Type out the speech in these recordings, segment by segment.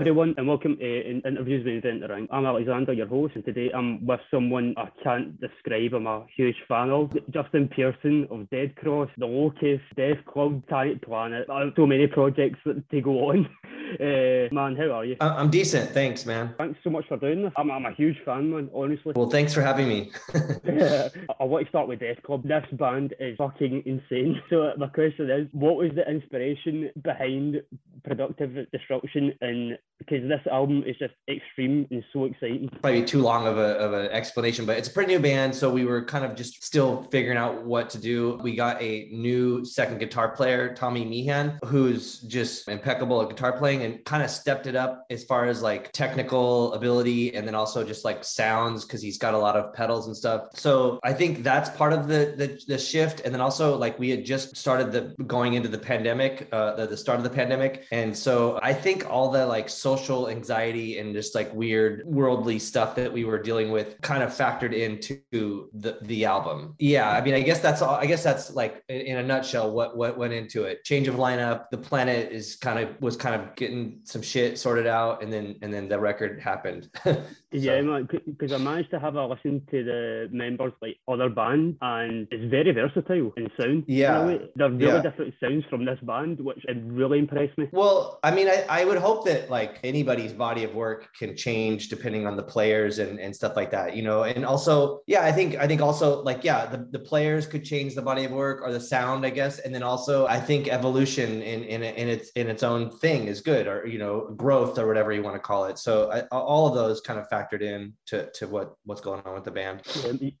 everyone, and welcome to Interviews with Inventor Inc. I'm Alexander, your host, and today I'm with someone I can't describe. I'm a huge fan of Justin Pearson of Dead Cross, The Locust, Deaf Club, Planet Planet. So many projects to go on. Uh, man, how are you? I'm decent, thanks, man. Thanks so much for doing this. I'm, I'm a huge fan, man. Honestly. Well, thanks for having me. I want to start with Deaf Club. This band is fucking insane. So my question is, what was the inspiration behind Productive disruption and because this album is just extreme and so exciting. Probably too long of, a, of an explanation, but it's a pretty new band. So we were kind of just still figuring out what to do. We got a new second guitar player, Tommy Meehan, who's just impeccable at guitar playing and kind of stepped it up as far as like technical ability and then also just like sounds because he's got a lot of pedals and stuff. So I think that's part of the, the, the shift. And then also like we had just started the going into the pandemic, uh, the, the start of the pandemic. And so I think all the like social anxiety and just like weird worldly stuff that we were dealing with kind of factored into the the album. Yeah, I mean, I guess that's all. I guess that's like in a nutshell what what went into it. Change of lineup. The planet is kind of was kind of getting some shit sorted out, and then and then the record happened. so. Yeah, because I managed to have a listen to the members like other band and it's very versatile in sound. Yeah, they're really yeah. different sounds from this band, which really impressed me. Well, I mean, I, I would hope that like anybody's body of work can change depending on the players and, and stuff like that, you know. And also, yeah, I think I think also like yeah, the, the players could change the body of work or the sound, I guess. And then also I think evolution in in, in its in its own thing is good, or you know, growth or whatever you want to call it. So I, all of those kind of factored in to, to what what's going on with the band.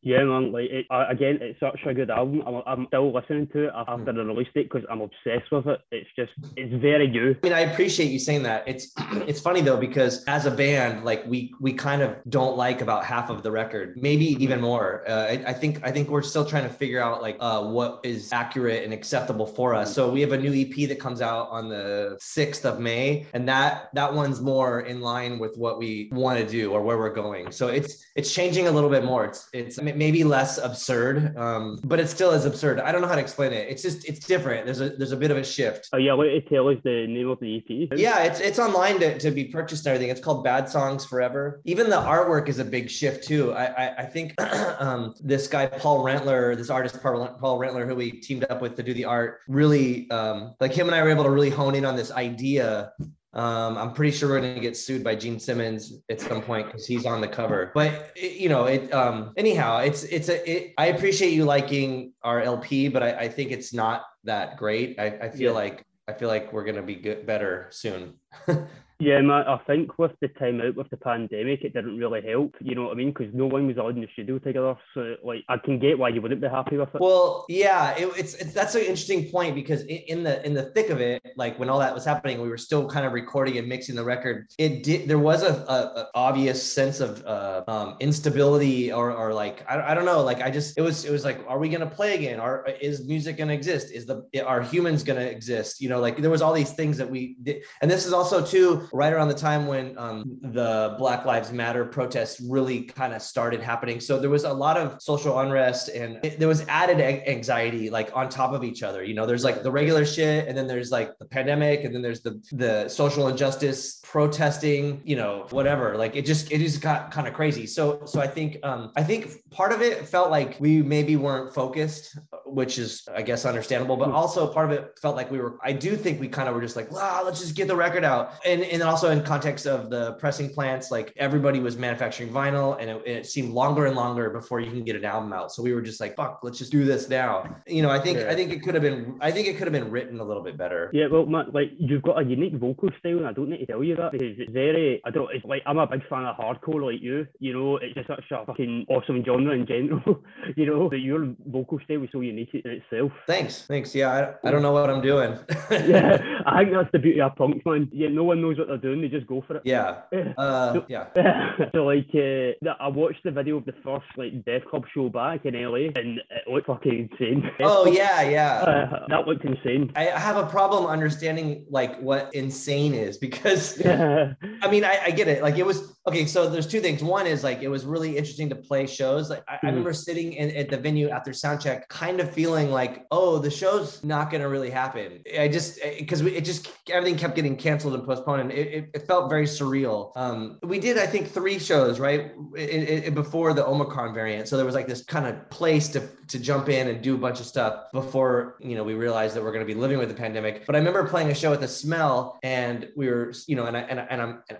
Yeah, man. Like it, again, it's such a good album. I'm, I'm still listening to it after mm. the release date because I'm obsessed with it. It's just it's very I mean, I appreciate you saying that. It's it's funny though because as a band, like we we kind of don't like about half of the record, maybe even more. Uh, I, I, think I think we're still trying to figure out like uh, what is accurate and acceptable for us. So we have a new EP that comes out on the sixth of May, and that that one's more in line with what we want to do or where we're going. So it's it's changing a little bit more. It's it's maybe less absurd, um, but it still is absurd. I don't know how to explain it. It's just it's different. There's a there's a bit of a shift. Oh yeah, what it us the the EP? Yeah, it's it's online to, to be purchased and everything. It's called Bad Songs Forever. Even the artwork is a big shift too. I I, I think um, this guy Paul Rentler, this artist Paul, Paul Rentler, who we teamed up with to do the art, really um, like him and I were able to really hone in on this idea um, I'm pretty sure we're going to get sued by Gene Simmons at some point because he's on the cover. But it, you know, it. Um, anyhow, it's it's a. It, I appreciate you liking our LP, but I, I think it's not that great. I, I feel yeah. like I feel like we're going to be good, better soon. Yeah, man, I think with the time out with the pandemic, it didn't really help. You know what I mean? Because no one was allowed in the studio together. So, like, I can get why you wouldn't be happy with it. Well, yeah, it, it's, it's that's an interesting point because in the in the thick of it, like when all that was happening, we were still kind of recording and mixing the record. It did. There was a, a, a obvious sense of uh, um, instability or or like I, I don't know. Like I just it was it was like, are we gonna play again? Are is music gonna exist? Is the are humans gonna exist? You know, like there was all these things that we did, and this is also too right around the time when um, the Black Lives Matter protests really kind of started happening. So there was a lot of social unrest and it, there was added anxiety like on top of each other. You know, there's like the regular shit, and then there's like the pandemic, and then there's the the social injustice protesting. You know, whatever. Like it just it just got kind of crazy. So so I think um, I think part of it felt like we maybe weren't focused, which is I guess understandable, but hmm. also part of it felt like we were. I do think we kind of were just like, wow, let's just get the record out, and and also in context of the pressing plants, like everybody was manufacturing vinyl and it, it, seemed longer and longer before you can get an album out. So we were just like, fuck, let's just do this now. You know, I think, yeah. I think it could have been, I think it could have been written a little bit better. Yeah. Well, Matt, like you've got a unique vocal style and I don't need to tell you that because it's very, I don't, it's like, I'm a big fan of hardcore like you, you know, it's just such a fucking awesome genre in general, you know, that your vocal style was so unique in itself. Thanks. Thanks. Yeah. I, I don't know what I'm doing. yeah. I think that's the beauty of punk, man. Yeah. No one knows what they're doing. They just go for it. Yeah. Uh, so, yeah. so like, uh, I watched the video of the first like Deaf Club show back in LA, and it looked fucking insane. Oh yeah, yeah. Uh, that looked insane. I have a problem understanding like what insane is because I mean, I, I, get it. Like it was okay. So there's two things. One is like it was really interesting to play shows. Like I, mm-hmm. I remember sitting in, at the venue after soundcheck, kind of feeling like, oh, the show's not going to really happen. I just because it just everything kept getting canceled and postponed, and it, it, it felt very surreal. Um, we did, I think, three shows right it, it, before the Omicron variant. So there was like this kind of place to to jump in and do a bunch of stuff before you know we realized that we're going to be living with the pandemic. But I remember playing a show at the Smell, and we were you know, and I and, I, and I'm and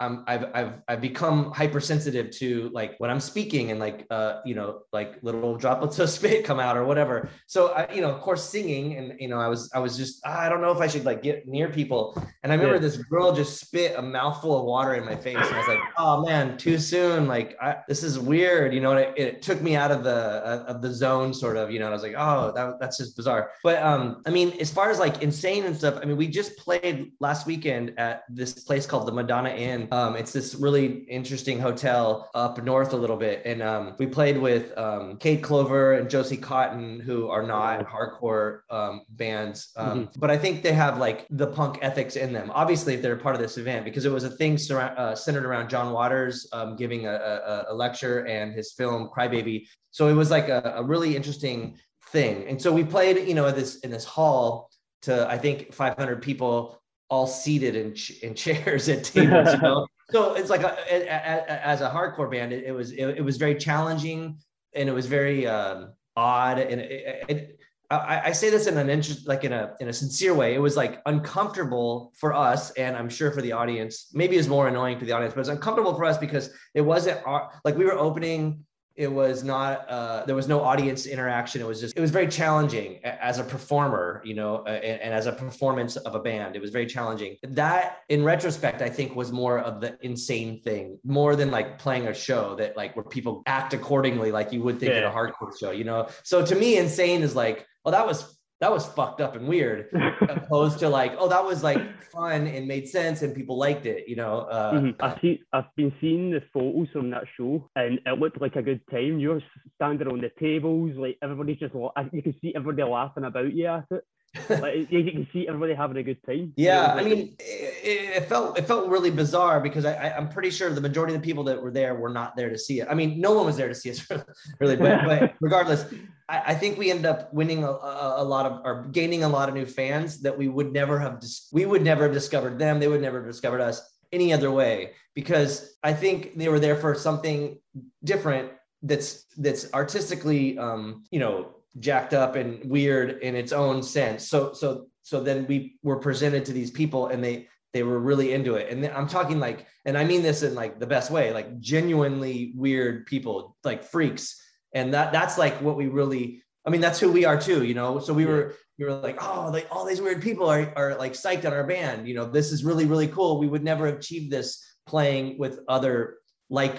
I'm I've I've I've become hypersensitive to like when I'm speaking and like uh you know like little droplets of spit come out or whatever. So I you know of course singing and you know I was I was just I don't know if I should like get near people. And I remember yeah. this girl just spit a mouthful of water in my face, and I was like, oh man, too soon. Like I, this is weird, you know. it, it took me out of the uh, of the zone, sort of, you know. And I was like, oh, that, that's just bizarre. But um, I mean, as far as like insane and stuff, I mean, we just played last weekend at this place called the Madonna Inn. Um, it's this really interesting hotel up north a little bit, and um, we played with um, Kate Clover and Josie Cotton, who are not hardcore um, bands, um, mm-hmm. but I think they have like the punk ethics in them. Obviously, if they're part of this event, because it was a thing surround, uh, centered around John Waters um, giving a, a, a, lecture and his film Crybaby. So it was like a, a really interesting thing. And so we played, you know, this in this hall to I think 500 people all seated in, in chairs at tables, you know. so it's like a, a, a, as a hardcore band, it, it was it, it, was very challenging and it was very um, odd and it, I, I, say this in an interest, like in a in a sincere way. It was like uncomfortable for us, and I'm sure for the audience. Maybe it's more annoying to the audience, but it's uncomfortable for us because it wasn't our, like we were opening it was not uh, there was no audience interaction. It was just it was very challenging as a performer you know and, and, as a performance of a band it was very challenging. That in retrospect i think was more of the insane thing more than like playing a show that like where people act accordingly like you would think yeah. in a hardcore show you know? So to me insane is like well that was that was fucked up and weird opposed to like oh that was like fun and made sense and people liked it you know uh, mm-hmm. I've, seen, I've been seeing the photos from that show and it looked like a good time you're standing on the tables like everybody's just you can see everybody laughing about you at it like, you can see everybody having a good time. Yeah, I mean, it, it, felt it felt really bizarre because I, I am pretty sure the majority of the people that were there were not there to see it. I mean, no one was there to see us really, but, but regardless, I, I, think we ended up winning a, a, a, lot of or gaining a lot of new fans that we would never have dis- we would never have discovered them. They would never have discovered us any other way because I think they were there for something different that's that's artistically um you know jacked up and weird in its own sense. So so so then we were presented to these people and they they were really into it. And I'm talking like, and I mean this in like the best way, like genuinely weird people, like freaks. And that that's like what we really, I mean, that's who we are too, you know? So we were, we were like, oh, like all these weird people are, are like psyched on our band. You know, this is really, really cool. We would never have achieved this playing with other like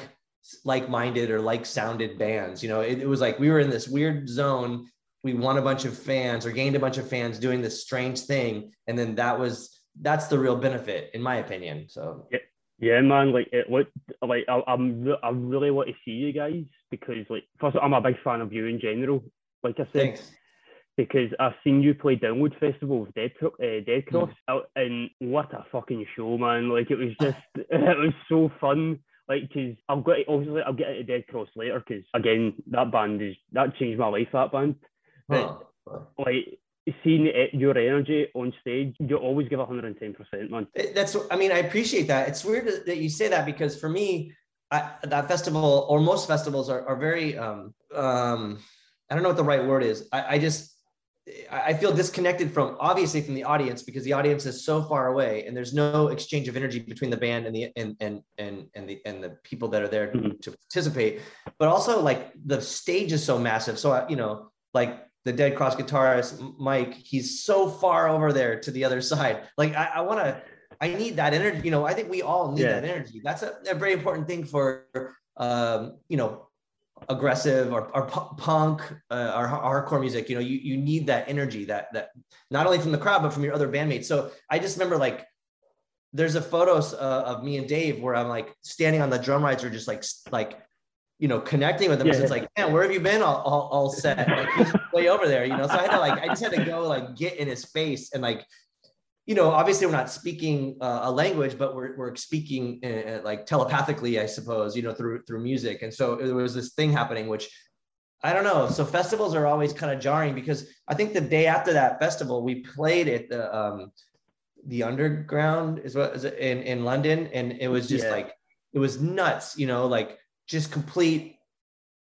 like-minded or like-sounded bands. You know, it, it was like we were in this weird zone. We won a bunch of fans or gained a bunch of fans doing this strange thing, and then that was that's the real benefit, in my opinion. So. Yeah. Yeah, man. Like it looked like I, I'm. I really want to see you guys because, like, first I'm a big fan of you in general. Like I said, Thanks because I've seen you play Download Festival with Dead, uh, Dead Cross, mm. and what a fucking show, man! Like it was just, it was so fun like because I've got to, obviously I'll get into Dead Cross later because again that band is that changed my life that band. But like seeing your energy on stage, you always give 110 percent, man. That's I mean I appreciate that. It's weird that you say that because for me, I, that festival or most festivals are, are very um um I don't know what the right word is. I, I just I feel disconnected from obviously from the audience because the audience is so far away and there's no exchange of energy between the band and the and and and and the and the people that are there mm-hmm. to participate. But also like the stage is so massive. So you know, like the Dead Cross guitarist Mike, he's so far over there to the other side. Like I, I want to, I need that energy. You know, I think we all need yeah. that energy. That's a, a very important thing for um, you know aggressive or, or punk uh, or hardcore music you know you, you need that energy that that not only from the crowd but from your other bandmates. So i just remember like there's a photos uh, of me and dave where i'm like standing on the drum riser or just like like you know connecting with him yeah. it's like man where have you been all, all, all set? Like he's way over there you know? So i had to like i just had to go like get in his face and like you know, obviously we're not speaking uh, a language, but we're, we're speaking uh, like telepathically, I suppose, you know, through through music. And so there was this thing happening, which I don't know. So festivals are always kind of jarring because I think the day after that festival, we played at the um, the underground is what is it in in London, and it was just yeah. like it was nuts, you know, like just complete.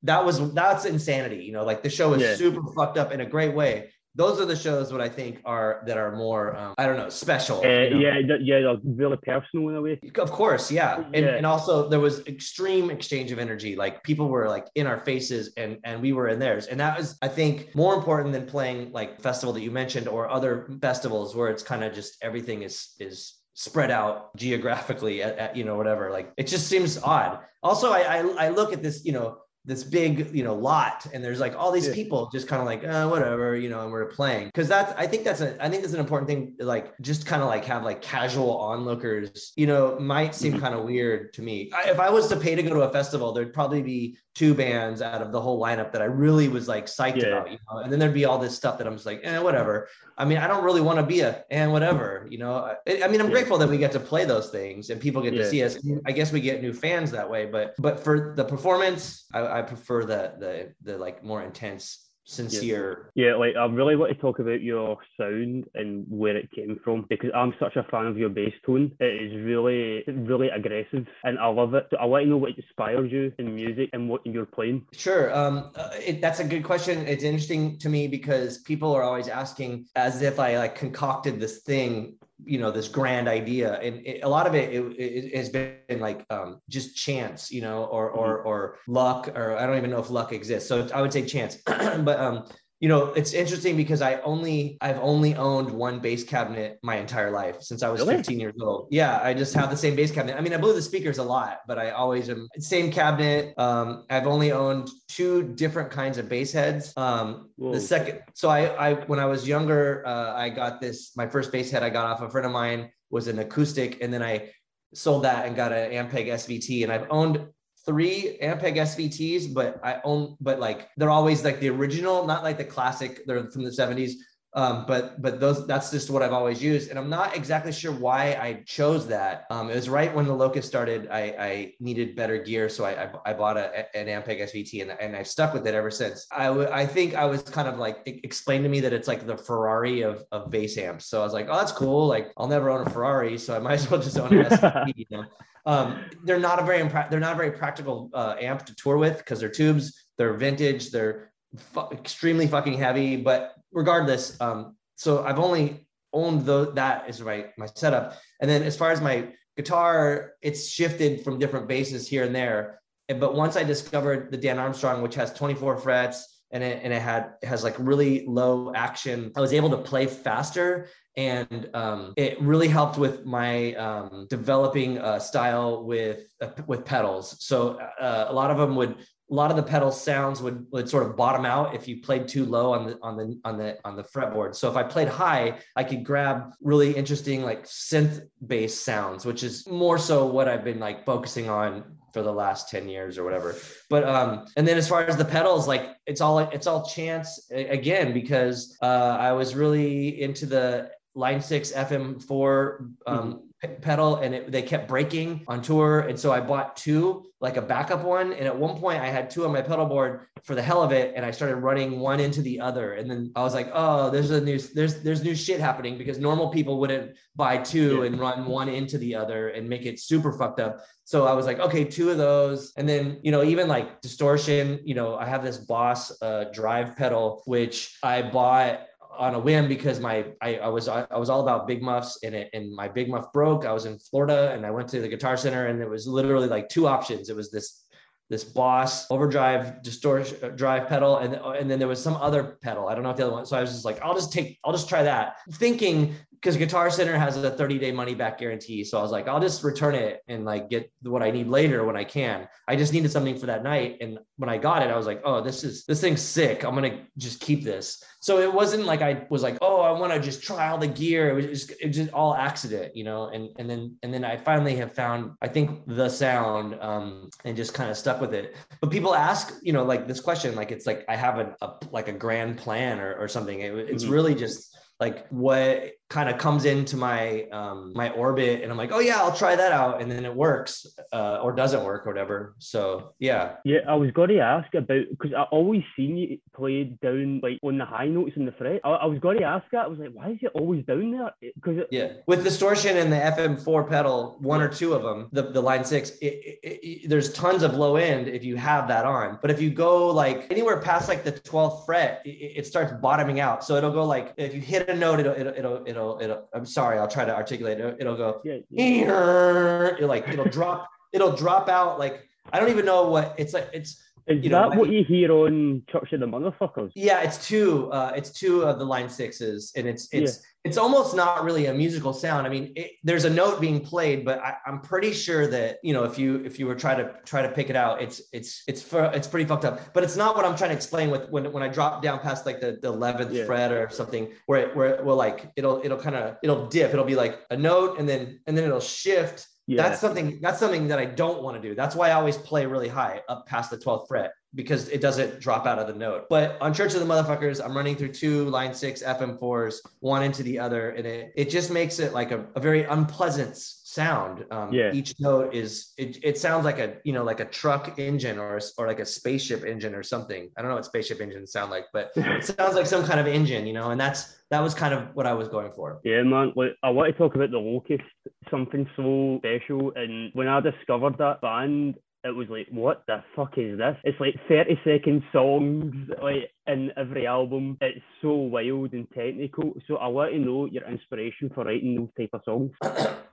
That was that's insanity, you know. Like the show was yeah. super fucked up in a great way, those are the shows what I think are that are more um, I don't know special. Uh, you know? Yeah, yeah, really personal in a way. Of course, yeah. And yeah. and also there was extreme exchange of energy. Like people were like in our faces and and we were in theirs, and that was I think more important than playing like festival that you mentioned or other festivals where it's kind of just everything is is spread out geographically at, at, you know whatever like it just seems odd also I, I i look at this you know this big you know lot and there's like all these yeah. people just kind of like uh, whatever you know and we're playing because that's i think that's a i think that's an important thing like just kind of like have like casual onlookers you know might seem mm-hmm. kind of weird to me I, if i was to pay to go to a festival there'd probably be two bands out of the whole lineup that i really was like psyched yeah. about you know and then there'd be all this stuff that i'm just like eh, whatever i mean i don't really want to be a and whatever you know i, I mean i'm yeah. grateful that we get to play those things and people get to see us i guess we get new fans that way but but for the performance I, I prefer the the the like more intense sincere. Yeah. like I really want to talk about your sound and where it came from because I'm such a fan of your bass tone. It is really, really aggressive, and I love it. So I want to know what inspires you in music and what you're playing. Sure, um, uh, it, that's a good question. It's interesting to me because people are always asking as if I like concocted this thing you know this grand idea. And it, a lot of it, it, it, has been like um, just chance you know or or mm-hmm. or luck or i don't even know if luck exists. So i would say chance. But um you know it's interesting because i only i've only owned one bass cabinet my entire life since i was really? 15 years old. Yeah i just have the same bass cabinet. I mean i blew the speakers a lot but i always am same cabinet. Um, i've only owned two different kinds of bass heads. Um, the second so i i when i was younger uh, i got this my first bass head i got off a friend of mine was an acoustic and then i sold that and got an ampeg svt and i've owned three Ampeg SVTs, but I own, but like they're always like the original, not like the classic. They're from the 70s. Um, but but those that's just what I've always used, and I'm not exactly sure why I chose that. Um, it was right when the Locust started. I, I needed better gear, so I I, I bought a, an Ampeg SVT, and, and I've stuck with it ever since. I, w- I think I was kind of like explained to me that it's like the Ferrari of of bass amps. So I was like, oh, that's cool. Like I'll never own a Ferrari, so I might as well just own an SVT. You know? Um, they're not a very impra- they're not a very practical uh, amp to tour with because they're tubes, they're vintage, they're fu- extremely fucking heavy. But regardless, um, so I've only owned the, that is my my setup. And then as far as my guitar, it's shifted from different bases here and there. But once I discovered the Dan Armstrong, which has 24 frets and it, and it had it has like really low action, I was able to play faster and um, it really helped with my um, developing a style with uh, with pedals. So uh, a lot of them would a lot of the pedal sounds would, would sort of bottom out if you played too low on the on the on the on the fretboard. So if I played high, I could grab really interesting like synth based sounds, which is more so what I've been like focusing on for the last 10 years or whatever. But um and then as far as the pedals, like it's all it's all chance again because uh I was really into the line six FM4 um, mm-hmm. pedal, and it, they kept breaking on tour. And so I bought two, like a backup one. And at one point, I had two on my pedal board for the hell of it, and I started running one into the other. And then I was like, oh, there's a new there's there's new shit happening because normal people wouldn't buy two yeah. and run one into the other and make it super fucked up. So I was like, okay, two of those. And then, you know, even like distortion, you know, I have this Boss uh, drive pedal, which I bought on a whim because my I, I was I, I, was all about big muffs and it and my big muff broke. I was in Florida and I went to the guitar center and it was literally like two options. It was this this Boss overdrive distortion uh, drive pedal and and then there was some other pedal. I don't know what the other one. So I was just like, I'll just take I'll just try that, thinking because Guitar Center has a 30 day money back guarantee. So I was like, I'll just return it and like get what I need later when I can. I just needed something for that night. And when I got it, I was like, oh, this is this thing's sick. I'm gonna just keep this. So it wasn't like I was like, oh, I want to just try all the gear. It was just it was just all accident, you know. And and then and then I finally have found I think the sound um, and just kind of stuck with it. But people ask, you know, like this question, like it's like I have a, a like a grand plan or, or something. It, it's mm-hmm. really just like what kind of comes into my um, my orbit and I'm like, oh yeah, I'll try that out, and then it works uh, or doesn't work or whatever. So yeah. Yeah, I was going to ask about because I always seen you play down like on the high notes in the fret. I, I was going to ask that. I was like, why is it always down there? Because yeah, with distortion and the FM4 pedal, one or two of them, the, the line six, it, it, it, there's tons of low end if you have that on. But if you go like anywhere past like the 12th fret, it, starts bottoming out. So it'll go like if you hit a note, it'll it'll it'll it'll, it'll I'm sorry, I'll try to articulate it. It'll go yeah, yeah. It'll like it'll drop it'll drop out like I don't even know what it's like. It's is you that know, what you hear on Church of the Motherfuckers? Yeah, it's two. Uh, it's two of the line sixes, and it's it's. It's almost not really a musical sound. I mean, it, there's a note being played, but I, am pretty sure that you know if you if you were try to try to pick it out, it's it's it's for, it's pretty fucked up. But it's not what I'm trying to explain with when when I drop down past like the the eleventh yeah. fret or something, where it where it will like it'll it'll kind of it'll dip. It'll be like a note, and then and then it'll shift yeah. That's something that's something that I don't want to do. That's why I always play really high up past the 12th fret because it doesn't drop out of the note. But on Church of the Motherfuckers, I'm running through two line six FM4s, one into the other, and it it just makes it like a, a very unpleasant sound. Um, yeah. Each note is it, it sounds like a you know like a truck engine or or like a spaceship engine or something. I don't know what spaceship engines sound like, but it sounds like some kind of engine, you know. And that's that was kind of what I was going for. Yeah, man. Like, I want to talk about the Locust, something so special. And when I discovered that band, it was like, what the fuck is this? It's like 30 second songs like in every album. It's so wild and technical. So I want to know your inspiration for writing those type of songs.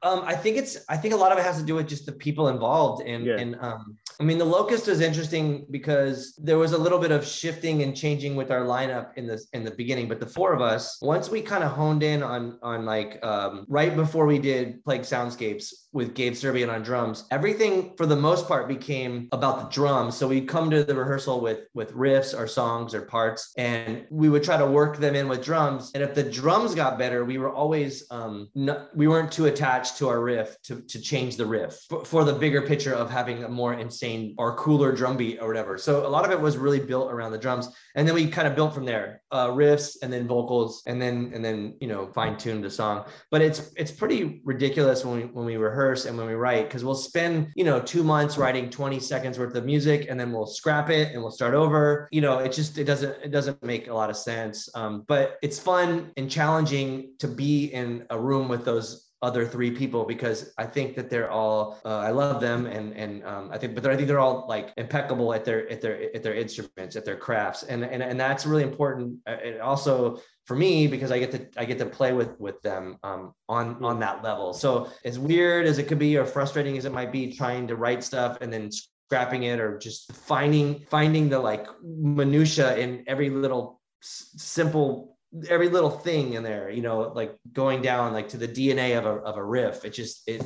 um, I think it's I think a lot of it has to do with just the people involved and yeah. and um I mean the Locust is interesting because there was a little bit of shifting and changing with our lineup in the in the beginning, but the four of us, once we kind of honed in on on like um, right before we did Plague Soundscapes with Gabe Serbian on drums, everything for the most part became about the drums. So we'd come to the rehearsal with with riffs or songs or parts, and we would try to work them in with drums. And if the drums got better, we were always um, we weren't too attached to our riff to to change the riff for, for the bigger picture of having a more insane or cooler drum beat or whatever. So a lot of it was really built around the drums, and then we kind of built from there, uh, riffs and then vocals, and then and then you know fine tuned the song. But it's it's pretty ridiculous when we when we rehearse and when we write because we'll spend you know two months writing 20 seconds worth of music and then we'll scrap it and we'll start over you know it just it doesn't it doesn't make a lot of sense um, but it's fun and challenging to be in a room with those other three people because I think that they're all uh, I love them and and um, I think but I think they're all like impeccable at their at their at their instruments at their crafts. And and, and that's really important uh, and also for me because I get to I get to play with with them um, on on that level. So as weird as it could be or frustrating as it might be trying to write stuff and then scrapping it or just finding finding the like minutia in every little s- simple every little thing in there, you know, like going down like to the DNA of a, of a riff. It just, it,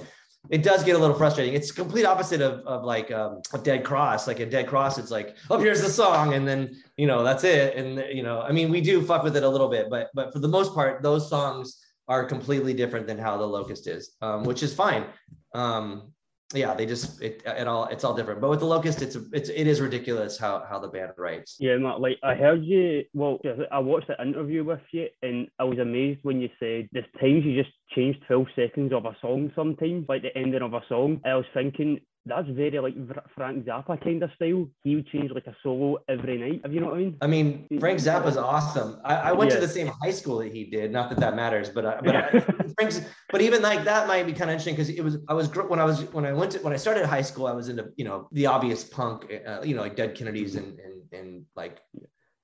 it does get a little frustrating. It's complete opposite of, of like um, a dead cross. Like a dead cross, it's like, oh, here's the song, and then you know that's it. And you know, I mean, we do fuck with it a little bit, but but for the most part, those songs are completely different than how the Locust is, um, which is fine. Um, yeah, they just it, it all it's all different. But with the locust, it's it's it is ridiculous how how the band writes. Yeah, Matt, like I heard you. Well, I watched the interview with you, and I was amazed when you said there's times you just change 12 seconds of a song. Sometimes, like the ending of a song. I was thinking that's very like Frank Zappa kind of style. He would change like a solo every night. Have you know what I mean? I mean, Frank Zappa's awesome. I, I went to the same high school that he did. Not that that matters, but I, but I, Frank's. But even like that might be kind of interesting because it was. I was when I was when I went to when I started high school. I was into you know the obvious punk, uh, you know like Dead Kennedys and and and like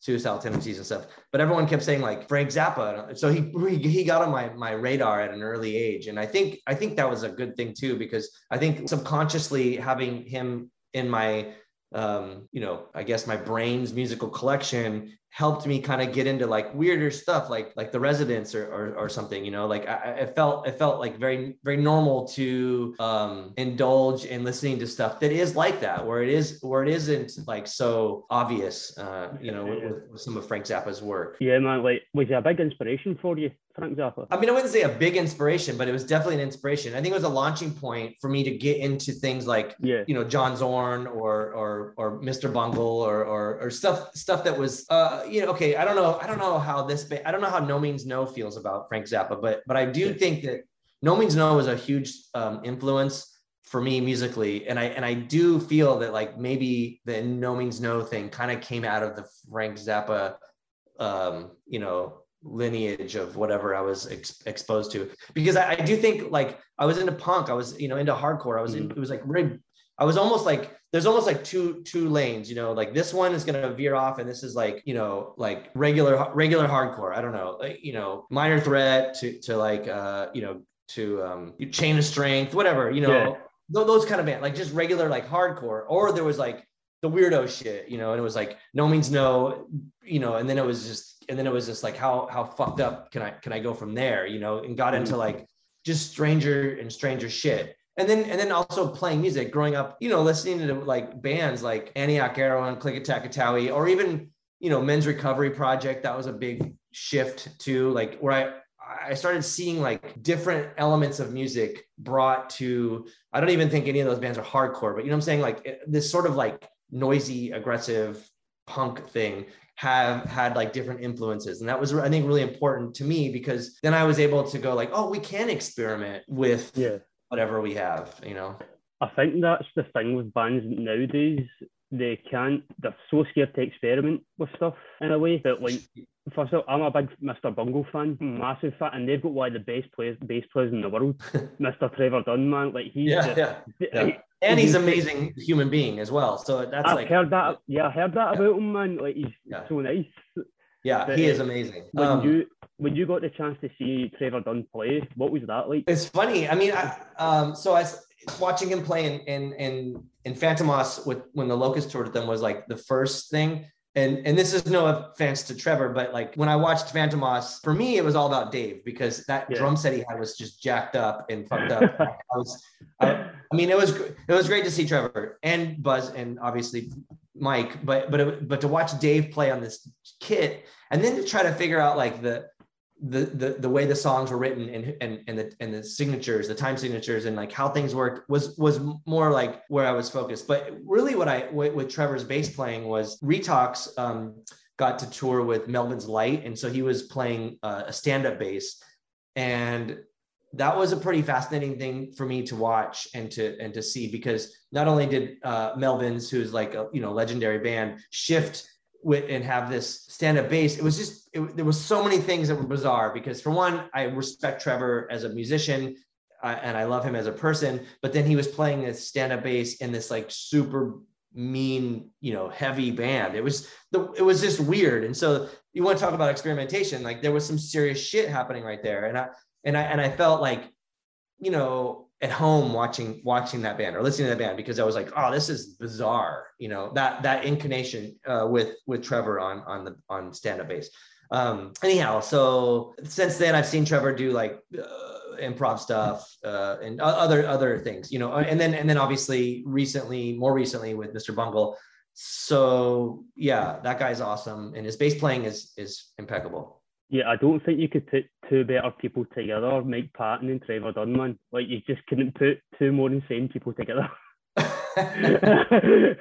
suicidal tendencies and stuff. But everyone kept saying like Frank Zappa, so he he got on my my radar at an early age, and I think I think that was a good thing too because I think subconsciously having him in my um, you know, I guess my brain's musical collection helped me kind of get into like weirder stuff like like the residents or, or, or something you know like I, it felt it felt like very very normal to um indulge in listening to stuff that is like that where it is where it isn't like so obvious uh you know with, with some of frank zappa's work yeah man like was it a big inspiration for you Frank Zappa? I mean, I wouldn't say a big inspiration, but it was definitely an inspiration. I think it was a launching point for me to get into things like, yeah. you know, John Zorn or or or Mr. Bungle or or, or stuff stuff that was uh, you know, okay, I don't know, I don't know how this, I don't know how No Means No feels about Frank Zappa, but but I do think that No Means No was a huge um, influence for me musically, and I and I do feel that like maybe the No Means No thing kind of came out of the Frank Zappa, um, you know, lineage of whatever I was ex- exposed to, because I, I, do think like I was into punk, I was you know into hardcore, I was in, mm-hmm. it was like very I was almost like there's almost like two two lanes, you know, like this one is gonna veer off, and this is like you know like regular regular hardcore. I don't know, like you know, minor threat to to like uh you know to um chain of strength, whatever, you know, yeah. those kind of band, like just regular like hardcore. Or there was like the weirdo shit, you know, and it was like no means no, you know, and then it was just and then it was just like how how fucked up can I can I go from there, you know, and got into mm. like just stranger and stranger shit and then and then also playing music growing up you know listening to like bands like antioch arrow and Clikatat Ikatowi, or even you know men's recovery project that was a big shift to like where i I started seeing like different elements of music brought to I don't even think any of those bands are hardcore, but you know what I'm saying? Like this sort of like noisy, aggressive punk thing have had like different influences. And that was I think really important to me because then I was able to go like, oh, we can experiment with yeah whatever we have, you know. I think that's the thing with bands nowadays. They can't. They're so scared to experiment with stuff in a way that, like, first of all, I'm a big Mr. Bungle fan, hmm. massive fan, and they've got one of the best players, bass players in the world, Mr. Trevor Dunn, man. Like he's yeah, just, yeah, yeah. He, and he's, amazing human being as well. So that's I've like heard that. Yeah, I heard that about him, man. Like he's yeah. so nice. Yeah, but, he is amazing. When um, you when you got the chance to see Trevor Dunn play, what was that like? It's funny. I mean, I, um, so I was watching him play in in in, in Fantômas with when the Locust toured with them was like the first thing. And and this is no offense to Trevor, but like when I watched Fantômas, for me it was all about Dave because that yeah. drum set he had was just jacked up and fucked up. I was, I, I mean, it was it was great to see Trevor and Buzz and obviously Mike, but but it, but to watch Dave play on this kit and then to try to figure out like the the, the the way the songs were written and and and the and the signatures, the time signatures, and like how things work was was more like where I was focused. But really, what I with, with Trevor's bass playing was Retox um, got to tour with Melvins Lite, and so he was playing uh, a stand up bass, and that was a pretty fascinating thing for me to watch and to and to see because not only did uh, Melvins, who's like a you know legendary band, shift with and have this stand-up bass it was just it, there was so many things that were bizarre because for one i respect trevor as a musician uh, and i love him as a person but then he was playing this stand-up bass in this like super mean you know heavy band. It was the it was just weird. And so you want to talk about experimentation like there was some serious shit happening right there. And i and i and i felt like you know at home watching watching that band or listening to that band because I was like, oh, this is bizarre. You know that that incarnation uh, with with Trevor on on the on stand up bass. Um, anyhow, so since then I've seen Trevor do like uh, improv stuff uh, and other other things. You know, and then and then obviously recently, more recently with Mr. Bungle. So yeah, that guy's awesome, and his bass playing is is impeccable. Yeah, I don't think you could put two better people together, Mike Patton and Trevor Dunn man. Like you just couldn't put two more insane people together. I,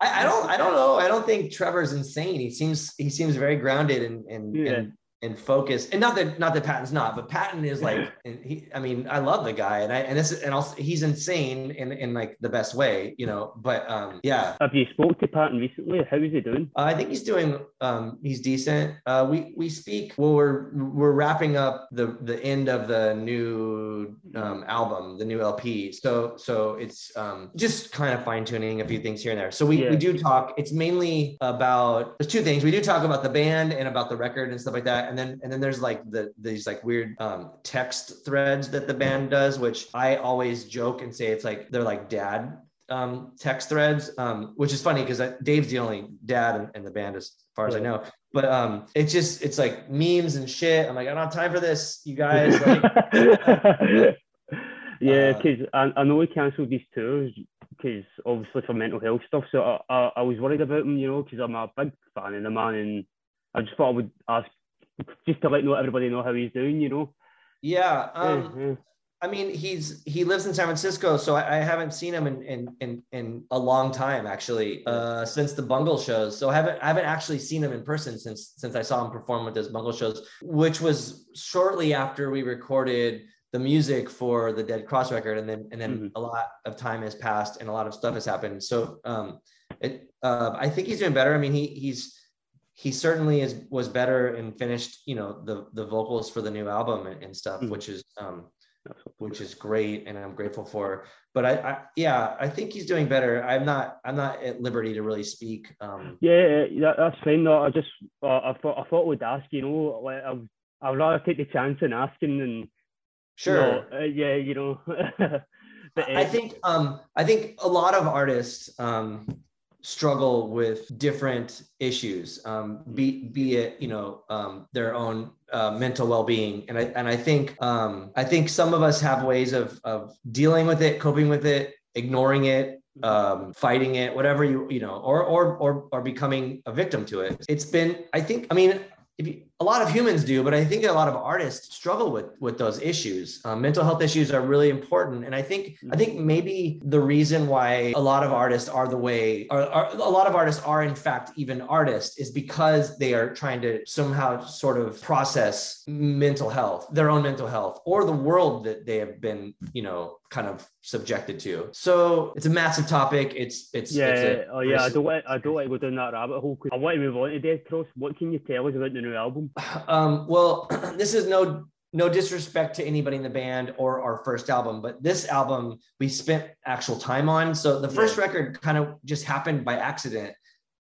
I, don't I don't know. I don't think Trevor's insane. He seems he seems very grounded and and, yeah. and and focus and not that not that patton's not but patton is like he i mean i love the guy and i and this and also he's insane in in like the best way you know but um yeah. Have you spoke to patton recently? How is he doing? Uh, i think he's doing um he's decent. Uh we we speak well we're we're wrapping up the the end of the new um album the new lp so so it's um just kind of fine-tuning a few things here and there. So we yeah. we do talk it's mainly about there's two things. We do talk about the band and about the record and stuff like that and then and then there's like the these like weird um, text threads that the band does, which I always joke and say it's like they're like dad um, text threads, um, which is funny because Dave's the only dad in, in, the band as far as I know. But um, it's just it's like memes and shit. I'm like, I don't have time for this, you guys. Like, yeah, because uh, I, I know he cancelled these tours because obviously for mental health stuff. So I, I, I was worried about him, you know, because I'm a big fan of the man, and I just thought I would ask just to let know everybody know how he's doing, you know. Yeah. Um, mm-hmm. I mean, he's he lives in San Francisco, so I, I haven't seen him in, in in in a long time actually, uh, since the Bungle shows. So I haven't I haven't actually seen him in person since since I saw him perform with those Bungle shows, which was shortly after we recorded the music for the Dead Cross record, and then and then mm-hmm. a lot of time has passed and a lot of stuff has happened. So um, it uh, I think he's doing better. I mean, he he's he certainly is was better and finished you know the the vocals for the new album and, and stuff, mm-hmm. which is um which is great and I'm grateful for. But I, I, yeah, I think he's doing better. I'm not I'm not at liberty to really speak. Um, yeah, that, that's fine. No, I just uh, I thought I thought we'd ask. You know, like I I'd rather take the chance in asking than sure. You know, uh, yeah, you know. but, I think um I think a lot of artists um struggle with different issues, um, be be it you know um, their own uh, mental well being, and I and I think um, I think some of us have ways of of dealing with it, coping with it, ignoring it, um, fighting it, whatever you you know, or or or or becoming a victim to it. It's been I think I mean if you, a lot of humans do, but I think a lot of artists struggle with with those issues. Um, mental health issues are really important, and I think I think maybe the reason why a lot of artists are the way, or, or a lot of artists are in fact even artists, is because they are trying to somehow sort of process mental health, their own mental health, or the world that they have been, you know, kind of subjected to. So it's a massive topic. It's it's yeah. It's oh yeah. I don't want I don't want to go down that rabbit hole. I want to move on to Dead Cross. What can you tell us about the new album? Um, well, this is no no disrespect to anybody in the band or our first album, but this album we spent actual time on. So the first yeah. record kind of just happened by accident.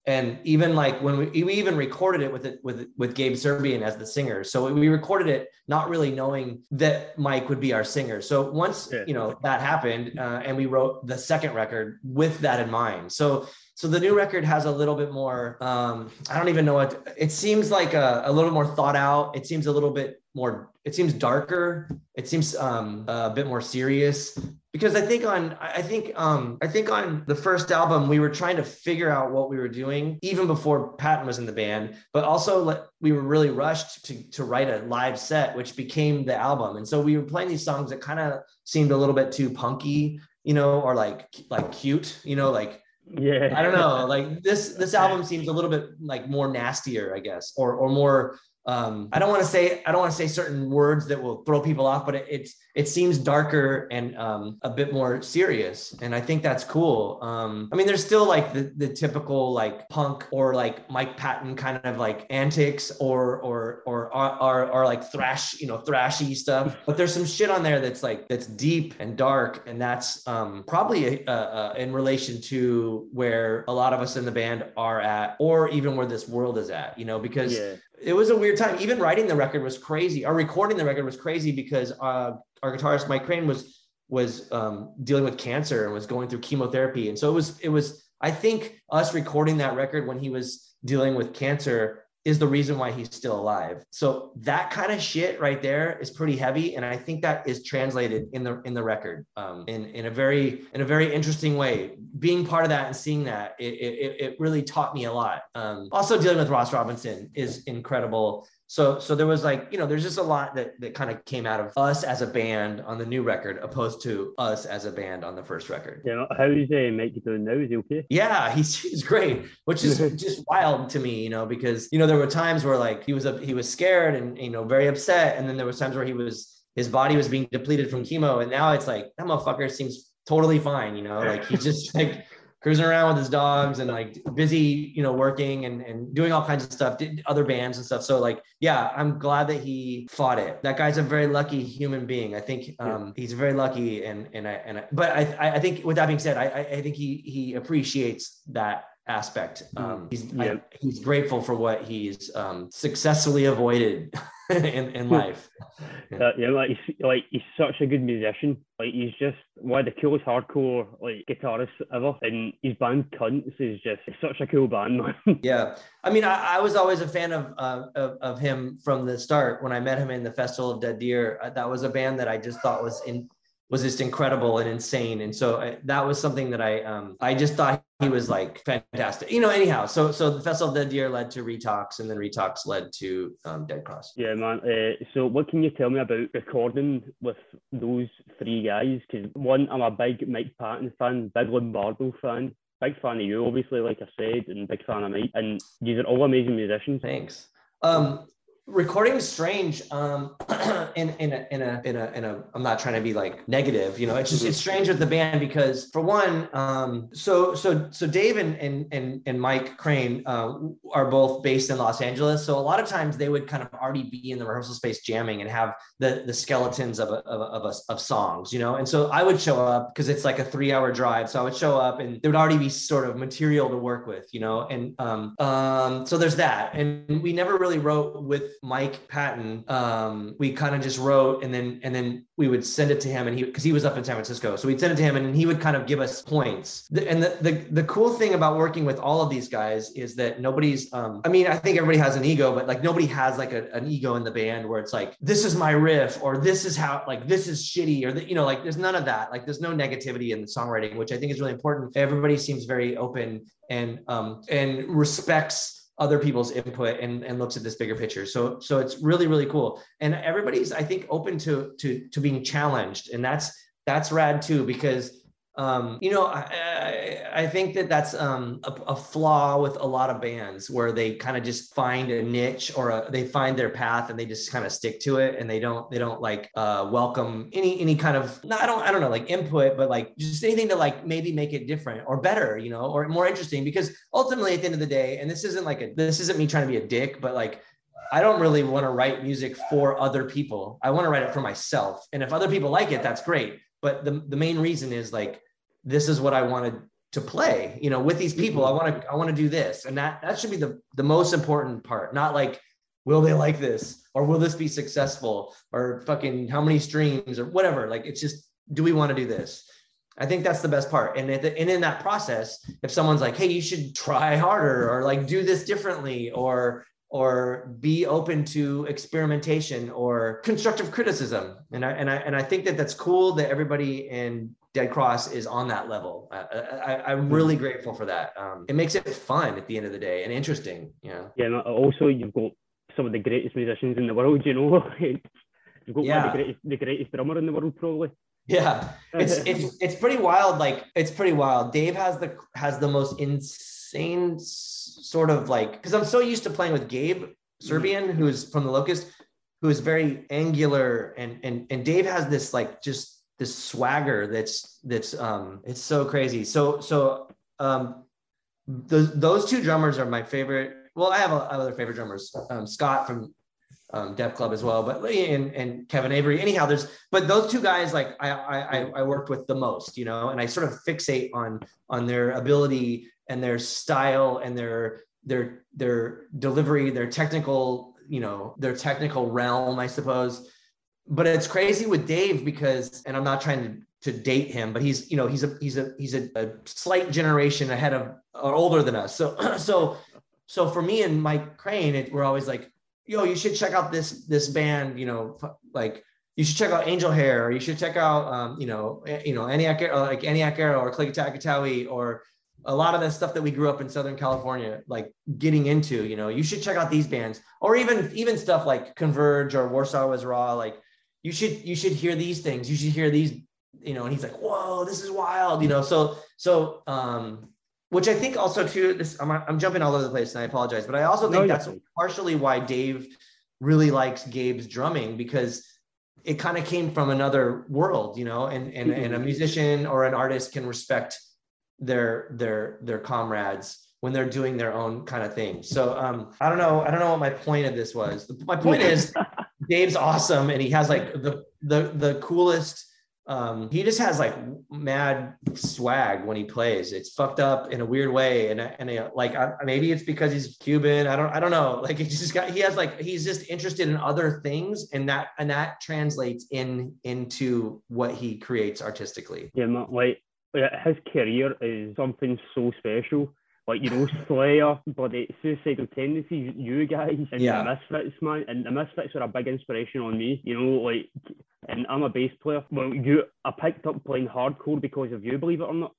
And even like when we, we even recorded it with it with with Gabe Serbian as the singer. So we recorded it not really knowing that Mike would be our singer. So once yeah. you know that happened, uh, and we wrote the second record with that in mind. So so the new record has a little bit more. Um, I don't even know what it seems like. A, a little more thought out. It seems a little bit more. It seems darker. It seems um, a bit more serious because I think on I think um, I think on the first album we were trying to figure out what we were doing even before Patton was in the band, but also like, we were really rushed to to write a live set, which became the album. And so we were playing these songs that kind of seemed a little bit too punky, you know, or like like cute, you know, like yeah. I don't know like this this album seems a little bit like more nastier i guess or or more um, I don't want to say I don't want to say certain words that will throw people off, but it, it's it seems darker and um, a bit more serious, and I think that's cool. Um, I mean, there's still like the, the typical like punk or like Mike Patton kind of like antics or or or or, or, like thrash, you know, thrashy stuff. But there's some shit on there that's like that's deep and dark, and that's um, probably uh, uh, in relation to where a lot of us in the band are at, or even where this world is at. You know, because. Yeah it was a weird time. Even writing the record was crazy. Or recording the record was crazy because uh, our guitarist Mike Crane was was um, dealing with cancer and was going through chemotherapy, and so it was it was. I think us recording that record when he was dealing with cancer is the reason why he's still alive. So that kind of shit right there is pretty heavy, and I think that is translated in the in the record um, in in a very in a very interesting way. Being part of that and seeing that, it it, it really taught me a lot. Um, also, dealing with Ross Robinson is incredible so so there was like you know there's just a lot that that kind of came out of us as a band on the new record opposed to us as a band on the first record. Yeah how's uh, Mike doing now is he okay? Yeah he's he's great which is just wild to me you know because you know there were times where like he was a, he was scared and you know very upset and then there was times where he was his body was being depleted from chemo and now it's like that motherfucker seems totally fine you know like he's just like cruising around with his dogs and like busy, you know, working and, and doing all kinds of stuff, did other bands and stuff. So like, yeah, I'm glad that he fought it. That guy's a very lucky human being. I think um, he's very lucky. And, and I, and I, but I, I think with that being said, I, I think he, he appreciates that aspect. Mm. Um, he's, yeah. I, he's grateful for what he's um, successfully avoided in, in life. Yeah. Uh, yeah, like he's like he's such a good musician. Like he's just one of the coolest hardcore like guitarists ever, and his band Cunts is just such a cool band, man. yeah, I mean, I, I was always a fan of, uh, of, of him from the start. When I met him in the Festival of Dead Deer, uh, that was a band that I just thought was in was just incredible and insane. And so I, uh, that was something that I um, I just thought he was like fantastic. You know, anyhow, so so the Festival of Dead Deer led to Retox, and then Retox led to um, Dead Cross. Yeah, man. Uh, so what can you tell me about recording with those three guys? Because one, I'm a big Mike Patton fan, big Lombardo fan, big fan of you, obviously, like I said, and big fan of Mike. And these are all amazing musicians. Thanks. Um, recording is strange um in in a, in a in a in a i'm not trying to be like negative you know it's just it's strange with the band because for one um so so so dave and and and, and mike crane uh, are both based in los angeles so a lot of times they would kind of already be in the rehearsal space jamming and have the the skeletons of a, of, a, of, a, of songs you know and so i would show up because it's like a three hour drive so i would show up and there would already be sort of material to work with you know and um um so there's that and we never really wrote with Mike Patton, um, we kind of just wrote and then and then we would send it to him and he because he was up in San Francisco. So we'd send it to him and he would kind of give us points. And the, the the cool thing about working with all of these guys is that nobody's um, I mean, I think everybody has an ego, but like nobody has like a, an ego in the band where it's like, this is my riff or this is how like this is shitty or the, you know, like there's none of that. Like there's no negativity in the songwriting, which I think is really important. Everybody seems very open and um and respects other people's input and, and looks at this bigger picture. So so it's really really cool. And everybody's I think open to to to being challenged, and that's that's rad too because um, you know, I, I, think that that's um, a, a, flaw with a lot of bands where they kind of just find a niche or a, they find their path and they just kind of stick to it and they don't they don't like uh, welcome any any kind of no, I don't I don't know like input but like just anything to like maybe make it different or better you know or more interesting because ultimately at the end of the day and this isn't like a this isn't me trying to be a dick but like I don't really want to write music for other people. I want to write it for myself. And if other people like it, that's great. But the, the main reason is like this is what I wanted to play, you know, with these mm-hmm. people. I want to, I want to do this. And that, that should be the, the most important part, not like, will they like this or will this be successful or fucking how many streams or whatever. Like, it's just, do we want to do this? I think that's the best part. And, the, and in that process, if someone's like, hey, you should try harder or like do this differently or or be open to experimentation or constructive criticism. And I, and I, and I think that that's cool that everybody in Dead Cross is on that level. I, am really hmm. grateful for that. Um, it makes it fun at the end of the day and interesting. Yeah. Yeah. And also, you've got some of the greatest musicians in the world. You know, you've got yeah. the greatest, the greatest drummer in the world, probably. Yeah, it's it's it's pretty wild. Like it's pretty wild. Dave has the has the most insane sort of like because I'm so used to playing with Gabe Serbian, who's from the Locust, who is very angular, and and and Dave has this like just this swagger that's that's um it's so crazy. So so um those those two drummers are my favorite. Well, I have, other favorite drummers. Um, Scott from um, Deaf Club as well, but and and Kevin Avery. Anyhow, there's but those two guys like I I I worked with the most, you know, and I sort of fixate on on their ability and their style and their their their delivery, their technical, you know, their technical realm, I suppose but it's crazy with Dave because, and I'm not trying to, to date him, but he's, you know, he's a, he's a, he's a, a slight generation ahead of or older than us. So, so, so for me and Mike Crain, it, we're always like, yo, you should check out this, this band, you know, like you should check out Angel Hair, or you should check out, um, you know, you know, Antioch, or like Antioch Arrow or Clikatat Ikatowi or a lot of the stuff that we grew up in Southern California, like getting into, you know, you should check out these bands or even, even stuff like Converge or Warsaw was raw, like, you should you should hear these things. You should hear these you know and he's like whoa this is wild you know? So so um which i think also too this i'm, I'm jumping all over the place and i apologize but i also think no, that's partially why dave really likes gabe's drumming because it kind of came from another world you know? And and, and a mm-hmm. musician or an artist can respect their their their comrades when they're doing their own kind of thing. So um i don't know i don't know what my point of this was. My point is Dave's awesome, and he has like the the the coolest. Um, he just has like mad swag when he plays. It's fucked up in a weird way, and and like I, maybe it's because he's Cuban. I don't I don't know. Like he just got he has like he's just interested in other things, and that and that translates in into what he creates artistically. Yeah, like his career is something so special like you know Slayer, bloody suicidal tendencies, you guys, and yeah. the Misfits, man, and the Misfits were a big inspiration on me. You know, like, and I'm a bass player. Well, you, I picked up playing hardcore because of you, believe it or not.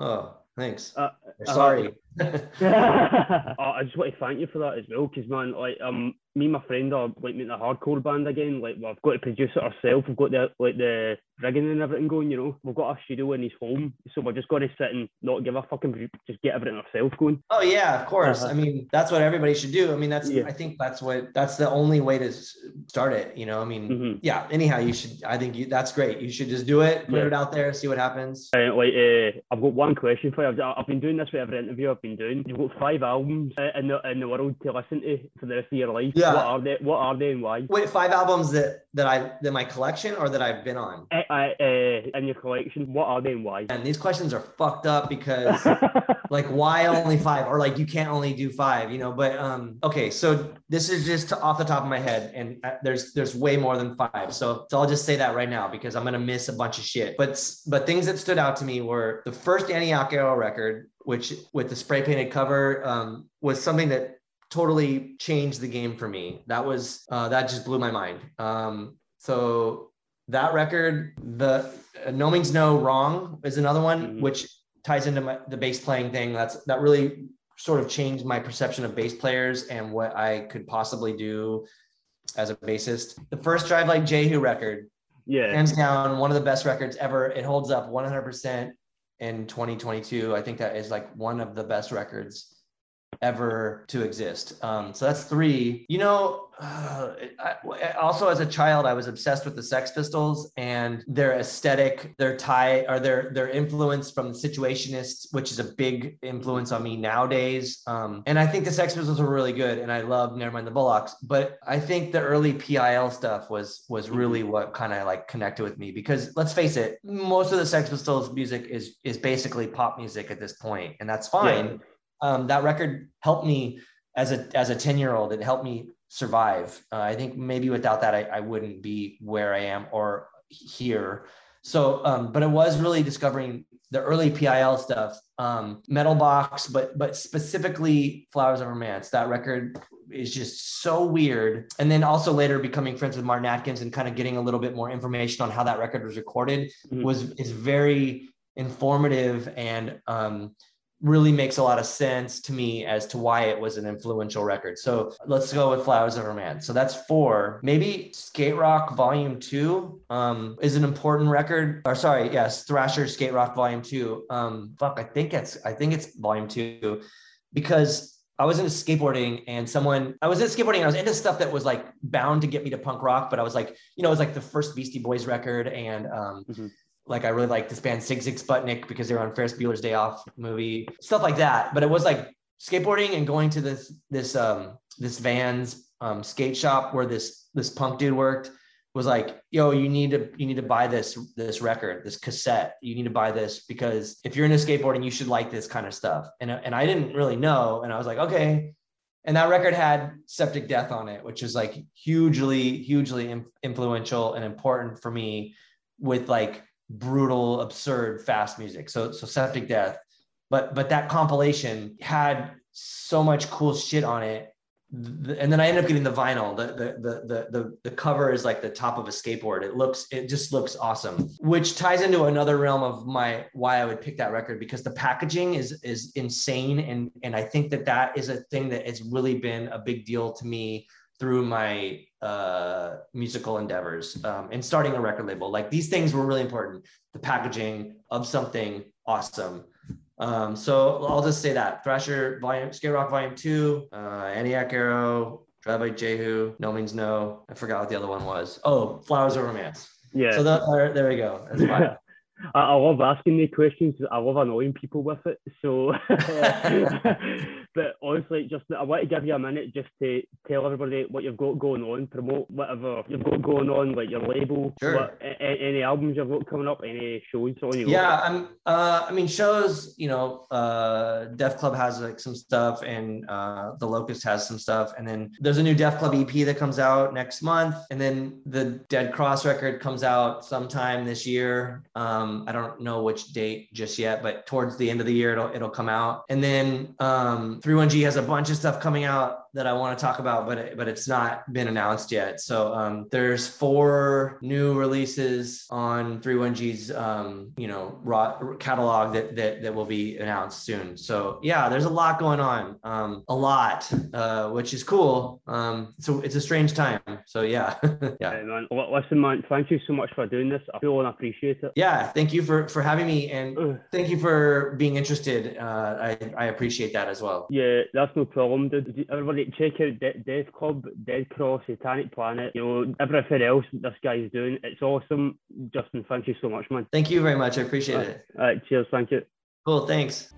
Oh, Thanks. Uh, Sorry. Oh, I just want to thank you for that as well, because man, like um, me and my friend are like making a hardcore band again. Like we've got to produce it ourselves. We've got the like the rigging and everything going. You know, we've got a studio in his home, so we're just going to sit and not give a fucking just get everything ourselves going. Oh yeah, of course. Uh-huh. I mean, that's what everybody should do. I mean, that's Yeah. I think that's what that's the only way to start it. You know, I mean, Mhm. yeah. Anyhow, you should. I think you, that's great. You should just do it, put Yeah. it out there, see what happens. Uh, like, uh, I've got one question for you. I've, I've been doing this with every interview I've been doing. You've got five albums uh, in the in the world to listen to for the rest of your life. Yeah. What are they? What are they and why? Wait, five albums that that I that my collection or that I've been on. Uh, uh, uh, in your collection, what are they and why? And these questions are fucked up because like why only five or like you can't only do five you know but um okay so this is just off the top of my head and there's there's way more than five so, so i'll just say that right now because i'm gonna miss a bunch of shit but but things that stood out to me were the first Antioch Arrow record which with the spray painted cover um was something that totally changed the game for me that was uh that just blew my mind um so that record the uh, no means no wrong is another one Mhm. which ties into my, the bass playing thing. That's that really sort of changed my perception of bass players and what I could possibly do as a bassist. The first Drive Like Jehu record, yeah. hands down, one of the best records ever. It holds up 100% in 2022. I think that is like one of the best records ever to exist. Um, so that's three. You know, uh, I, also as a child, I was obsessed with the Sex Pistols and their aesthetic, their tie, or their their influence from the Situationists, which is a big influence on me nowadays. Um, and I think the Sex Pistols were really good, and I love Nevermind the Bollocks. But I think the early PIL stuff was was really what kind of like connected with me because let's face it, most of the Sex Pistols music is is basically pop music at this point, and that's fine Yeah. Um, that record helped me as a as a 10 year old it helped me survive. Uh, i think maybe without that I, I wouldn't be where i am or here. So um, but it was really discovering the early pil stuff um, metal box but but specifically flowers of romance that record is just so weird. And then also later becoming friends with martin atkins and kind of getting a little bit more information on how that record was recorded Mhm. was is very informative and um, really makes a lot of sense to me as to why it was an influential record. So let's go with Flowers of Romance. So that's four. Maybe Skate Rock Volume Two um, is an important record. Or sorry, yes, Thrasher Skate Rock Volume Two. Um, fuck, I think it's I think it's Volume Two because I was into skateboarding and someone I was into skateboarding I was into stuff that was like bound to get me to punk rock, but I was like, you know, it was like the first Beastie Boys record and um Mhm. Like I really like this band Sigue Sigue Sputnik because they were on Ferris Bueller's Day Off movie, stuff like that. But it was like skateboarding and going to this this um this Vans um skate shop where this this punk dude worked was like, yo, you need to you need to buy this this record, this cassette. You need to buy this because if you're into skateboarding, you should like this kind of stuff. And and I didn't really know, and I was like, okay. And that record had Septic Death on it, which is like hugely, hugely influential and important for me with like brutal, absurd, fast music. So so Septic Death. But but that compilation had so much cool shit on it and then I ended up getting the vinyl. The, the the the the the cover is like the top of a skateboard. It looks it just looks awesome, which ties into another realm of my why I would pick that record because the packaging is is insane and and I think that that is a thing that has really been a big deal to me through my uh musical endeavors um, and starting a record label. Like these things were really important. The packaging of something awesome. Um, so I'll just say that Thrasher Volume, Skate Rock Volume Two, uh, Antioch Arrow, Drive by Jehu, No Means No. I forgot what the other one was. Oh, Flowers of Romance. Yeah. So that, there, there we go. I, I love asking the questions. I love annoying people with it. So, but honestly, just I want to give you a minute just to tell everybody what you've got going on, promote whatever you've got going on, like your label, Sure. what, a, a- any albums you've got coming up, any shows on you. yeah, I'm. Uh, I mean, shows. You know, uh, Deaf Club has like some stuff, and uh, the Locust has some stuff, and then there's a new Deaf Club EP that comes out next month, and then the Dead Cross record comes out sometime this year. Um, I don't know which date just yet, but towards the end of the year it'll it'll come out, and then um, 31G has a bunch of stuff coming out that I want to talk about, but it, but it's not been announced yet. So um, there's four new releases on 31G's um, you know raw catalog that that that will be announced soon. So yeah, there's a lot going on, um, a lot, uh, which is cool. Um, so it's a strange time. So yeah, yeah. Hey, man. L- Listen, man, thank you so much for doing this. I feel and appreciate it. Yeah, thank you for for having me, and thank you for being interested. Uh, I I appreciate that as well. Yeah, that's no problem, dude. Everybody, check out De- Deaf Club, Dead Cross, Satanic Planet. You know everything else this guy's doing. It's awesome, Justin. Thank you so much, man. Thank you very much. I appreciate it. All right, cheers. Thank you. Cool. Thanks.